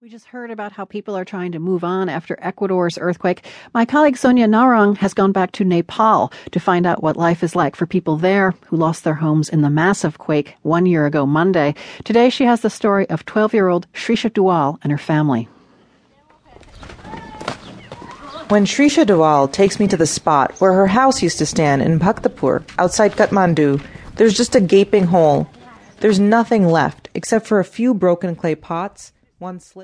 We just heard about how people are trying to move on after Ecuador's earthquake. My colleague Sonia Narang has gone back to Nepal to find out what life is like for people there who lost their homes in the massive quake one year ago Monday. Today she has the story of 12 year old Shrisha Duwal and her family. When Shrisha Duwal takes me to the spot where her house used to stand in Bhaktapur, outside Kathmandu, there's just a gaping hole. There's nothing left except for a few broken clay pots, one slip.